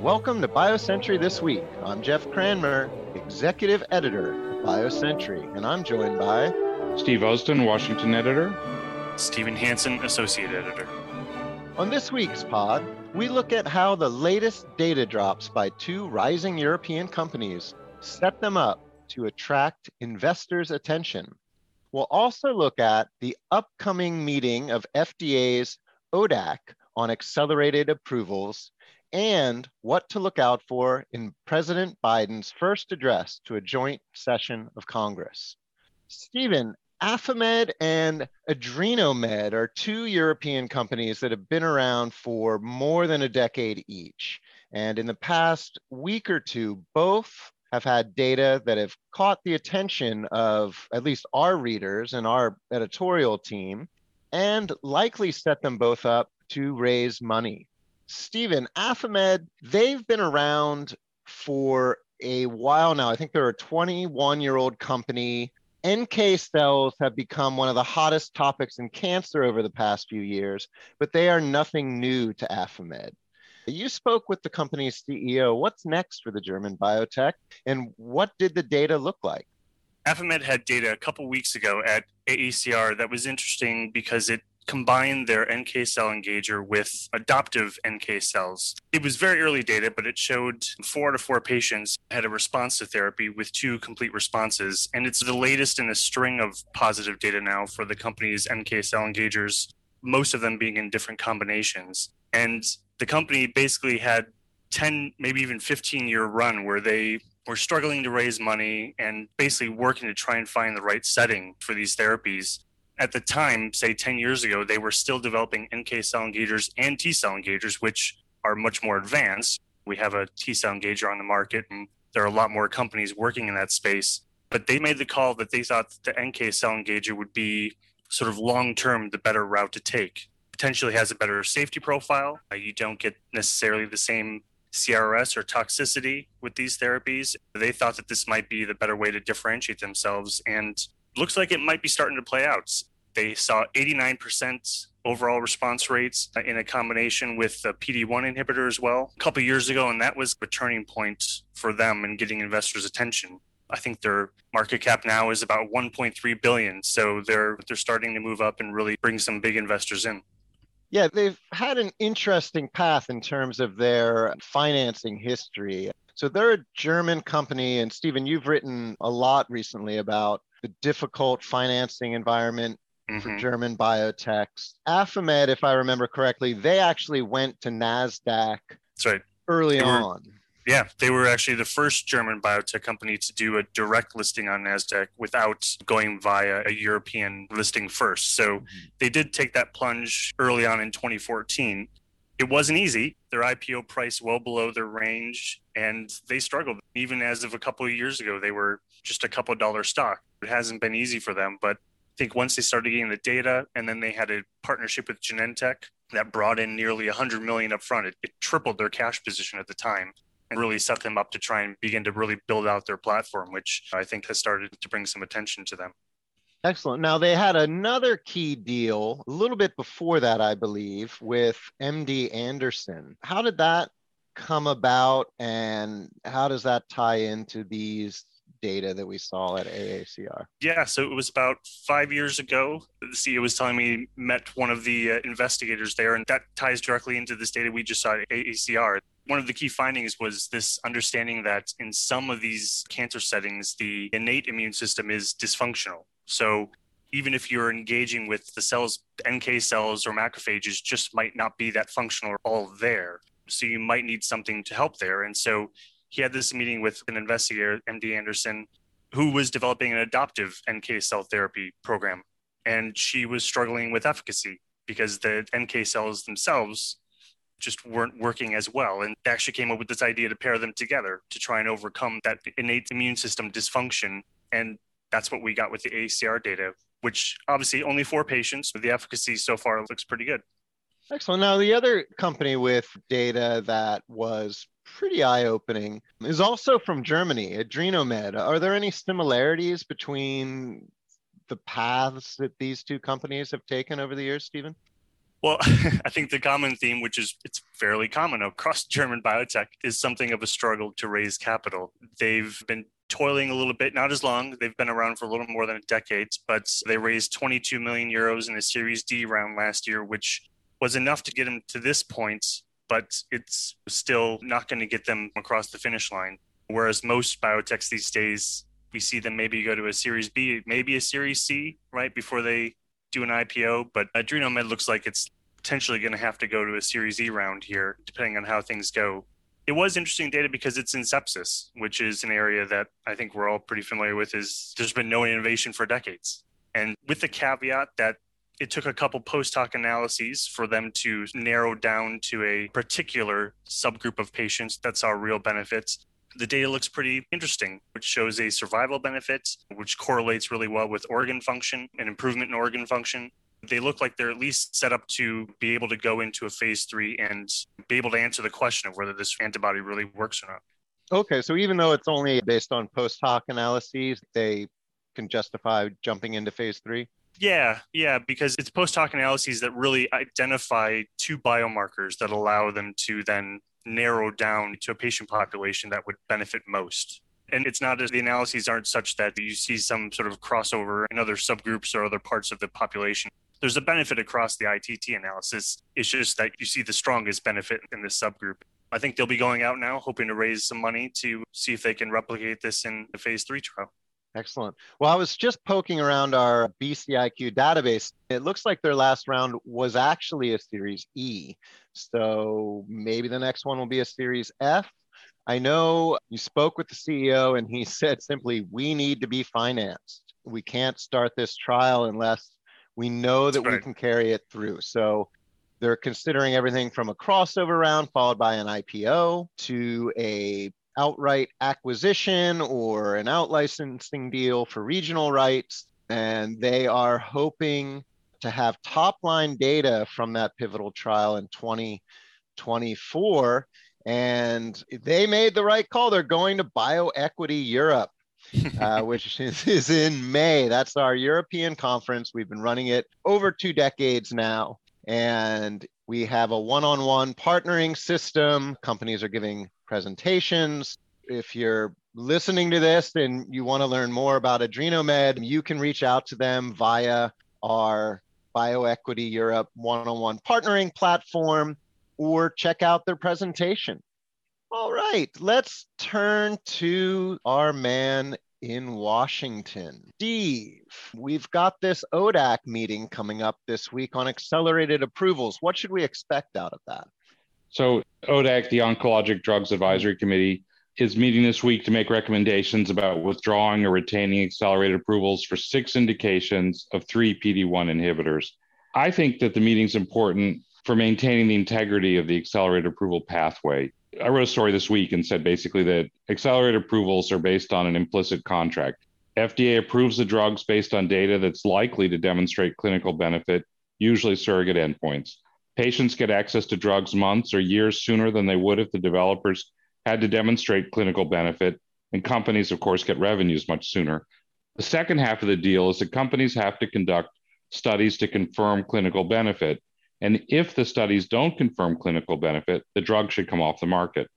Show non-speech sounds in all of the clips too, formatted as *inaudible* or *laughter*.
Welcome to BioCentury This Week. I'm Jeff Cranmer, Executive Editor of BioCentury, and I'm joined by Steve Usdin, Washington Editor. Stephen Hansen, Associate Editor. On this week's pod, we look at how the latest data drops by two rising European companies set them up to attract investors' attention. We'll also look at the upcoming meeting of FDA's ODAC on accelerated approvals and what to look out for in President Biden's first address to a joint session of Congress. Stephen, Affimed and Adrenomed are two European companies that have been around for more than a decade each. And in the past week or two, both have had data that have caught the attention of at least our readers and our editorial team and likely set them both up to raise money. Stephen, Affimed, they've been around for a while now. I think they're a 21 year old company. NK cells have become one of the hottest topics in cancer over the past few years, but they are nothing new to Affimed. You spoke with the company's CEO. What's next for the German biotech, and what did the data look like? Affimed had data a couple weeks ago at AACR that was interesting because it combined their NK cell engager with adoptive NK cells. It was very early data, but it showed four to four patients had a response to therapy with two complete responses. And it's the latest in a string of positive data now for the company's NK cell engagers, most of them being in different combinations. And the company basically had 10, maybe even 15 year run where they were struggling to raise money and basically working to try and find the right setting for these therapies. At the time, say 10 years ago, they were still developing NK cell engagers and T cell engagers, which are much more advanced. We have a T cell engager on the market, and there are a lot more companies working in that space. But they made the call that they thought the NK cell engager would be sort of long term the better route to take potentially has a better safety profile. Uh, you don't get necessarily the same CRS or toxicity with these therapies. They thought that this might be the better way to differentiate themselves, and looks like it might be starting to play out. They saw 89% overall response rates in a combination with a PD-1 inhibitor as well a couple years ago, and that was a turning point for them in getting investors' attention. I think their market cap now is about 1.3 billion, so they're they're starting to move up and really bring some big investors in. Yeah, they've had an interesting path in terms of their financing history. So they're a German company, and Stephen, you've written a lot recently about the difficult financing environment mm-hmm. for German biotechs. Affimed, if I remember correctly, they actually went to NASDAQ That's right. early on. Yeah, they were actually the first German biotech company to do a direct listing on NASDAQ without going via a European listing first. So mm-hmm. they did take that plunge early on in 2014. It wasn't easy. Their IPO price well below their range, and they struggled. Even as of a couple of years ago, they were just a couple dollar stock. It hasn't been easy for them, but think once they started getting the data, and then they had a partnership with Genentech that brought in nearly 100 million up front, it, it tripled their cash position at the time and really set them up to try and begin to really build out their platform, which I think has started to bring some attention to them. Excellent. Now, they had another key deal a little bit before that, I believe, with MD Anderson. How did that come about, and how does that tie into these data that we saw at AACR? Yeah, so it was about five years ago. The CEO was telling me met one of the uh, investigators there, and that ties directly into this data we just saw at AACR. One of the key findings was this understanding that in some of these cancer settings, the innate immune system is dysfunctional. So even if you're engaging with the cells, NK cells or macrophages just might not be that functional or all there. So you might need something to help there. And so he had this meeting with an investigator, MD Anderson, who was developing an adoptive NK cell therapy program. And she was struggling with efficacy because the NK cells themselves just weren't working as well. And they actually came up with this idea to pair them together to try and overcome that innate immune system dysfunction. And that's what we got with the ACR data, which obviously only four patients, but the efficacy so far looks pretty good. Excellent. Now, the other company with data that was pretty eye opening is also from Germany, Adrenomed. Are there any similarities between the paths that these two companies have taken over the years, Stephen? Well, *laughs* I think the common theme, which is it's fairly common across *laughs* German biotech, is something of a struggle to raise capital. They've been toiling a little bit, not as long. They've been around for a little more than a decade, but they raised 22 million euros in a Series D round last year, which was enough to get them to this point, but it's still not going to get them across the finish line. Whereas most biotechs these days, we see them maybe go to a Series B, maybe a Series C, right, before they do an IPO. But Adrenomed looks like it's potentially going to have to go to a Series E round here, depending on how things go it was interesting data because it's in sepsis, which is an area that I think we're all pretty familiar with. Is there's been no innovation for decades, and with the caveat that it took a couple post hoc analyses for them to narrow down to a particular subgroup of patients that saw real benefits. The data looks pretty interesting, which shows a survival benefit, which correlates really well with organ function and improvement in organ function they look like they're at least set up to be able to go into a phase three and be able to answer the question of whether this antibody really works or not. Okay, so even though it's only based on post hoc analyses, they can justify jumping into phase three? Yeah, yeah, because it's post hoc analyses that really identify two biomarkers that allow them to then narrow down to a patient population that would benefit most. And it's not as the analyses aren't such that you see some sort of crossover in other subgroups or other parts of the population there's a benefit across the ITT analysis. It's just that you see the strongest benefit in this subgroup. I think they'll be going out now, hoping to raise some money to see if they can replicate this in the phase three trial. Excellent. Well, I was just poking around our BCIQ database. It looks like their last round was actually a Series E. So maybe the next one will be a Series F. I know you spoke with the CEO and he *laughs* said simply, we need to be financed. We can't start this trial unless we know that right. we can carry it through. So they're considering everything from a crossover round followed by an IPO to a outright acquisition or an out licensing deal for regional rights. And they are hoping to have top line data from that pivotal trial in 2024. And they made the right call. They're going to BioEquity Europe. *laughs* uh, which is, is in May. That's our European conference. We've been running it over two decades now. And we have a one on one partnering system. Companies are giving presentations. If you're listening to this and you want to learn more about Adrenomed, you can reach out to them via our BioEquity Europe one on one partnering platform or check out their presentation. All right, let's turn to our man in Washington. Steve, we've got this ODAC meeting coming up this week on accelerated approvals. What should we expect out of that? So, ODAC, the Oncologic Drugs Advisory Committee, is meeting this week to make recommendations about withdrawing or retaining accelerated approvals for six indications of three PD1 inhibitors. I think that the meeting is important for maintaining the integrity of the accelerated approval pathway. I wrote a story this week and said basically that accelerated approvals are based on an implicit contract. FDA approves the drugs based on data that's likely to demonstrate clinical benefit, usually surrogate endpoints. Patients get access to drugs months or years sooner than they would if the developers had to demonstrate clinical benefit, and companies, of course, get revenues much sooner. The second half of the deal is that companies have to conduct studies to confirm clinical benefit. And if the studies don't confirm clinical benefit, the drug should come off the market.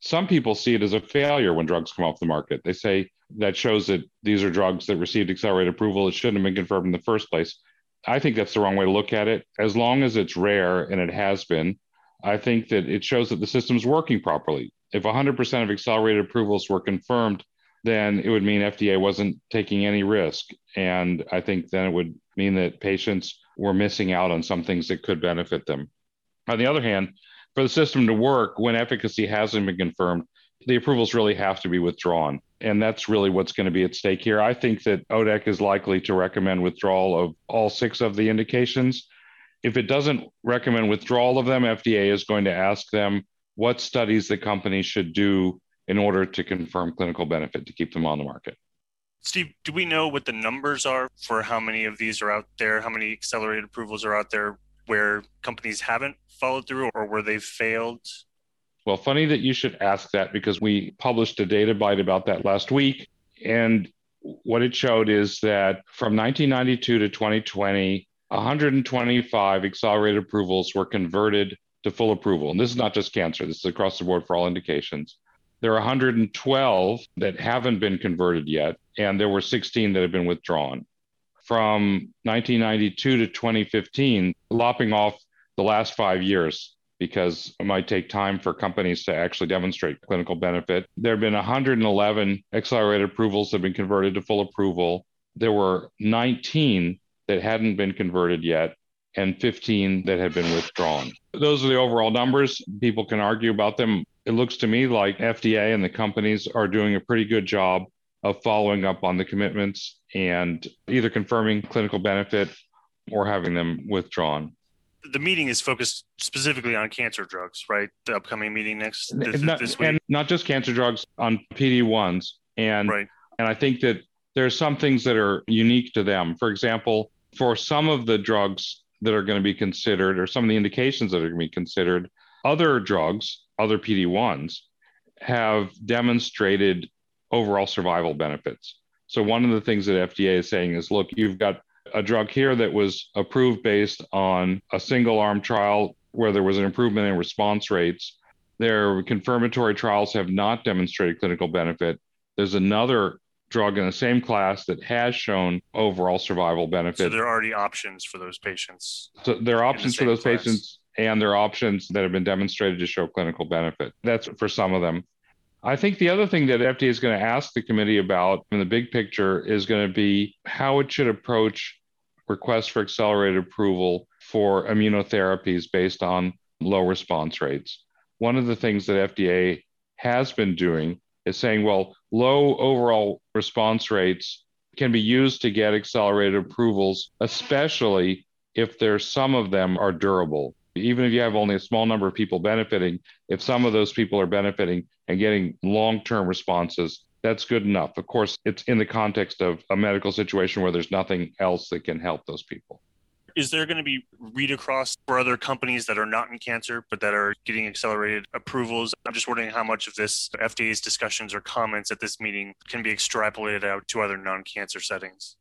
Some people see it as a failure when drugs come off the market. They say that shows that these are drugs that received accelerated approval. It shouldn't have been confirmed in the first place. I think that's the wrong way to look at it. As long as it's rare, and it has been, I think that it shows that the system's working properly. If 100% of accelerated approvals were confirmed, then it would mean FDA wasn't taking any risk. And I think then it would mean that patients were missing out on some things that could benefit them. On the other hand, for the system to work when efficacy hasn't been confirmed, the approvals really have to be withdrawn. And that's really what's going to be at stake here. I think that ODAC is likely to recommend withdrawal of all six of the indications. If it doesn't recommend withdrawal of them, FDA is going to ask them what studies the company should do in order to confirm clinical benefit to keep them on the market. Steve, do we know what the numbers are for how many of these are out there? How many accelerated approvals are out there where companies haven't followed through or where they've failed? Well, funny that you should ask that because we published a data bite about that last week. And what it showed is that from 1992 to 2020, 125 accelerated approvals were converted to full approval. And this is not just cancer, this is across the board for all indications. There are 112 that haven't been converted yet, and there were 16 that have been withdrawn. From 1992 to 2015, lopping off the last five years because it might take time for companies to actually demonstrate clinical benefit. There have been 111 accelerated approvals that have been converted to full approval. There were 19 that hadn't been converted yet and 15 that had been withdrawn. Those are the overall numbers. People can argue about them. It looks to me like FDA and the companies are doing a pretty good job of following up on the commitments and either confirming clinical benefit or having them withdrawn. The meeting is focused specifically on cancer drugs, right? The upcoming meeting next this, not, this week. And not just cancer drugs on PD1s. And, right. and I think that there are some things that are unique to them. For example, for some of the drugs that are going to be considered, or some of the indications that are going to be considered, other drugs, other PD1s, have demonstrated overall survival benefits. So, one of the things that FDA is saying is look, you've got a drug here that was approved based on a single arm trial where there was an improvement in response rates. Their confirmatory trials have not demonstrated clinical benefit. There's another drug in the same class that has shown overall survival benefit. So there are already options for those patients. So there are options the for those class. patients and there are options that have been demonstrated to show clinical benefit. That's for some of them. I think the other thing that FDA is going to ask the committee about in the big picture is going to be how it should approach requests for accelerated approval for immunotherapies based on low response rates. One of the things that FDA has been doing is saying, well, low overall response rates can be used to get accelerated approvals, especially if there's some of them are durable. Even if you have only a small number of people benefiting, if some of those people are benefiting and getting long term responses, that's good enough. Of course, it's in the context of a medical situation where there's nothing else that can help those people. Is there going to be read across for other companies that are not in cancer but that are getting accelerated approvals? I'm just wondering how much of this FDA's discussions or comments at this meeting can be extrapolated out to other non cancer settings.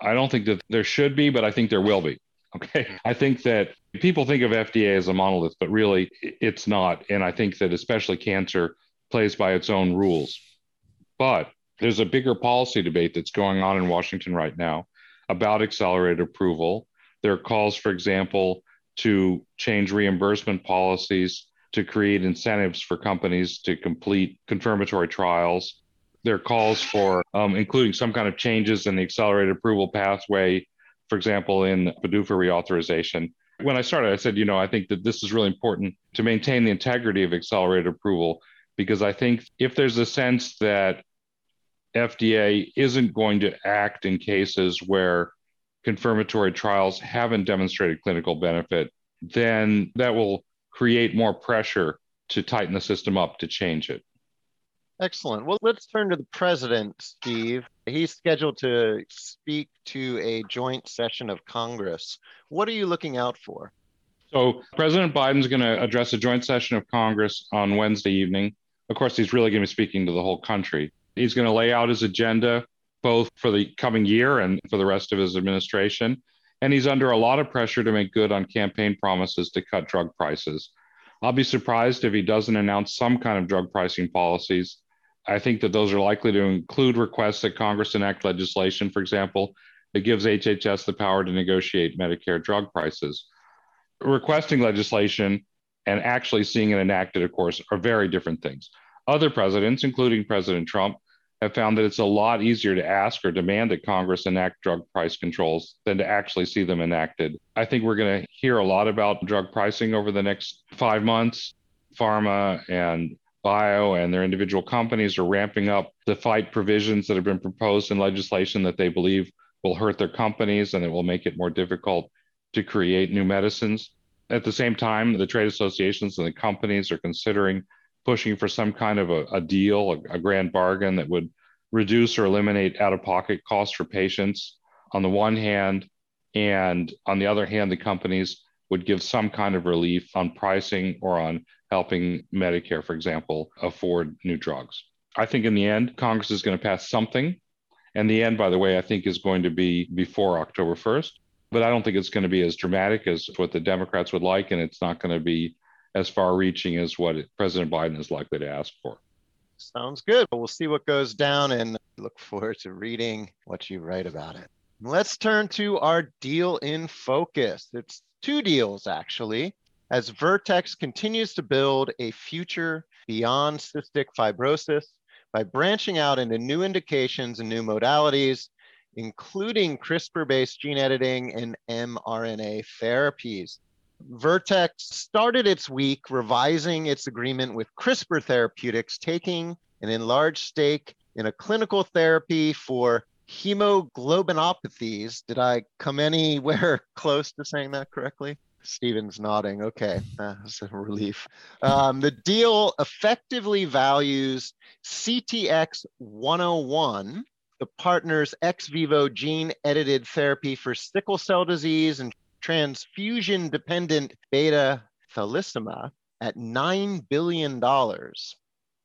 I don't think that there should be, but I think there will be. Okay. Hmm. I think that people think of FDA as a monolith, but really it's not. And I think that especially cancer plays by its own rules. But there's a bigger policy debate that's going on in Washington right now about accelerated approval there are calls, for example, to change reimbursement policies to create incentives for companies to complete confirmatory trials. There are calls for um, including some kind of changes in the accelerated approval pathway, for example, in PDUFA reauthorization. When I started, I said, you know, I think that this is really important to maintain the integrity of accelerated approval because I think if there's a sense that FDA isn't going to act in cases where confirmatory trials haven't demonstrated clinical benefit, then that will create more pressure to tighten the system up to change it. Excellent. Well, let's turn to the president, Steve. He's scheduled to speak to a joint session of Congress. What are you looking out for? So, President Biden's going to address a joint session of Congress on Wednesday evening. Of course, he's really going to be speaking to the whole country. He's going to lay out his agenda both for the coming year and for the rest of his administration. And he's under a lot of pressure to make good on campaign promises to cut drug prices. I'll be surprised if he doesn't announce some kind of drug pricing policies. I think that those are likely to include requests that Congress enact legislation, for example, that gives HHS the power to negotiate Medicare drug prices. Requesting legislation and actually seeing it enacted, of course, are very different things. Other presidents, including President Trump, have found that it's a lot easier to ask or demand that Congress enact drug price controls than to actually see them enacted. I think we're going to hear a lot about drug pricing over the next five months. Pharma and bio and their individual companies are ramping up to fight provisions that have been proposed in legislation that they believe will hurt their companies and it will make it more difficult to create new medicines. At the same time, the trade associations and the companies are considering pushing for some kind of a, a deal, a, a grand bargain that would reduce or eliminate out of pocket costs for patients on the one hand. And on the other hand, the companies would give some kind of relief on pricing or on helping Medicare, for example, afford new drugs. I think in the end, Congress is going to pass something. And the end, by the way, I think is going to be before October 1st. but I don't think it's going to be as dramatic as what the Democrats would like, and it's not going to be as far reaching as what President Biden is likely to ask for. Sounds good. We'll see what goes down and look forward to reading what you write about it. Let's turn to our deal in focus. It's two deals, actually, as Vertex continues to build a future beyond cystic fibrosis by branching out into new indications and new modalities, including CRISPR based gene editing and mRNA therapies. Vertex started its week revising its agreement with CRISPR Therapeutics, taking an enlarged stake in a clinical therapy for hemoglobinopathies. Did I come anywhere *laughs* close to saying that correctly? Stephen's nodding. Okay, *laughs* that's a relief. Um, the deal effectively values CTX 101, the partner's ex vivo gene edited therapy for sickle cell disease and transfusion dependent beta thalassemia, at $9 billion.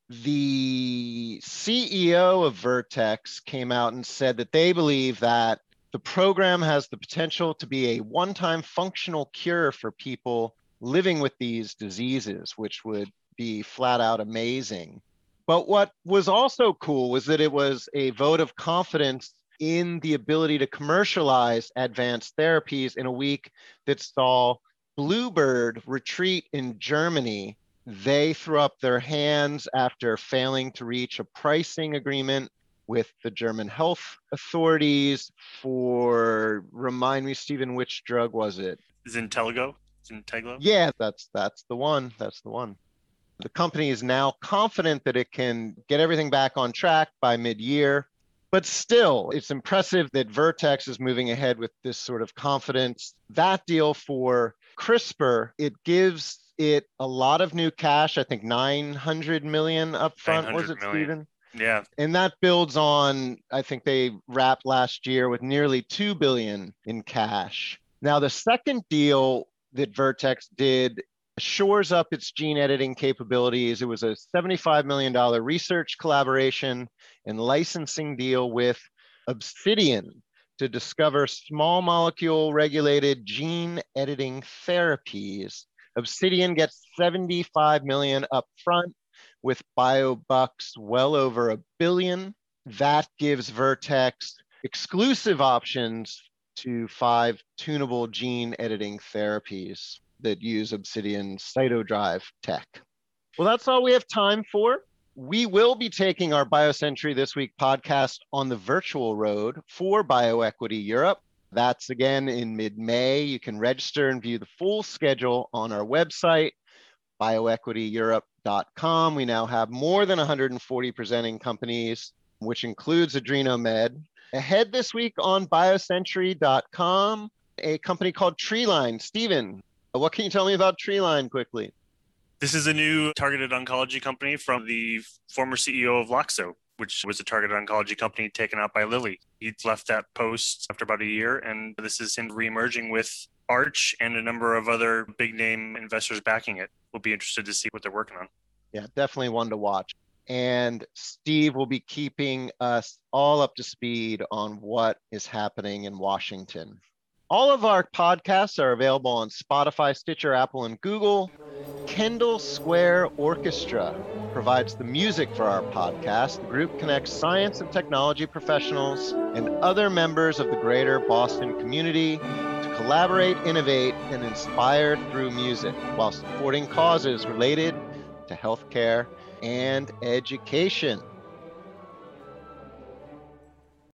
The CEO of Vertex came out and said that they believe that the program has the potential to be a one time functional cure for people living with these diseases, which would be flat out amazing. But what was also cool was that it was a vote of confidence in the ability to commercialize advanced therapies in a week that saw Bluebird retreat in Germany. They threw up their hands after failing to reach a pricing agreement with the German health authorities for remind me, Stephen, which drug was it? Zynteglo. Zynteglo. Yeah, that's that's the one. That's the one. The company is now confident that it can get everything back on track by mid-year. But still, it's impressive that Vertex is moving ahead with this sort of confidence. That deal for CRISPR, it gives it a lot of new cash. I think 900 million upfront. Was it, million. Stephen? Yeah. And that builds on, I think they wrapped last year with nearly 2 billion in cash. Now, the second deal that Vertex did shores up its gene editing capabilities. It was a $75 million research collaboration and licensing deal with Obsidian to discover small molecule regulated gene editing therapies. Obsidian gets 75 million upfront with biobucks well over a billion. That gives Vertex exclusive options to five tunable gene editing therapies that use Obsidian CytoDrive tech. Well, that's all we have time for. We will be taking our BioCentury This Week podcast on the virtual road for BioEquity Europe. That's again in mid May. You can register and view the full schedule on our website, bioequityeurope.com. We now have more than 140 presenting companies, which includes Adrenomed. Ahead this week on biocentury.com, a company called Treeline. Stephen, what can you tell me about Treeline quickly? This is a new targeted oncology company from the former CEO of Loxo, which was a targeted oncology company taken out by Lilly. He left that post after about a year, and this is him reemerging with Arch and a number of other big name investors backing it. We'll be interested to see what they're working on. Yeah, definitely one to watch. And Steve will be keeping us all up to speed on what is happening in Washington. All of our podcasts are available on Spotify, Stitcher, Apple, and Google. Kendall Square Orchestra provides the music for our podcast. The group connects science and technology professionals and other members of the greater Boston community collaborate, innovate, and inspire through music while supporting causes related to healthcare and education.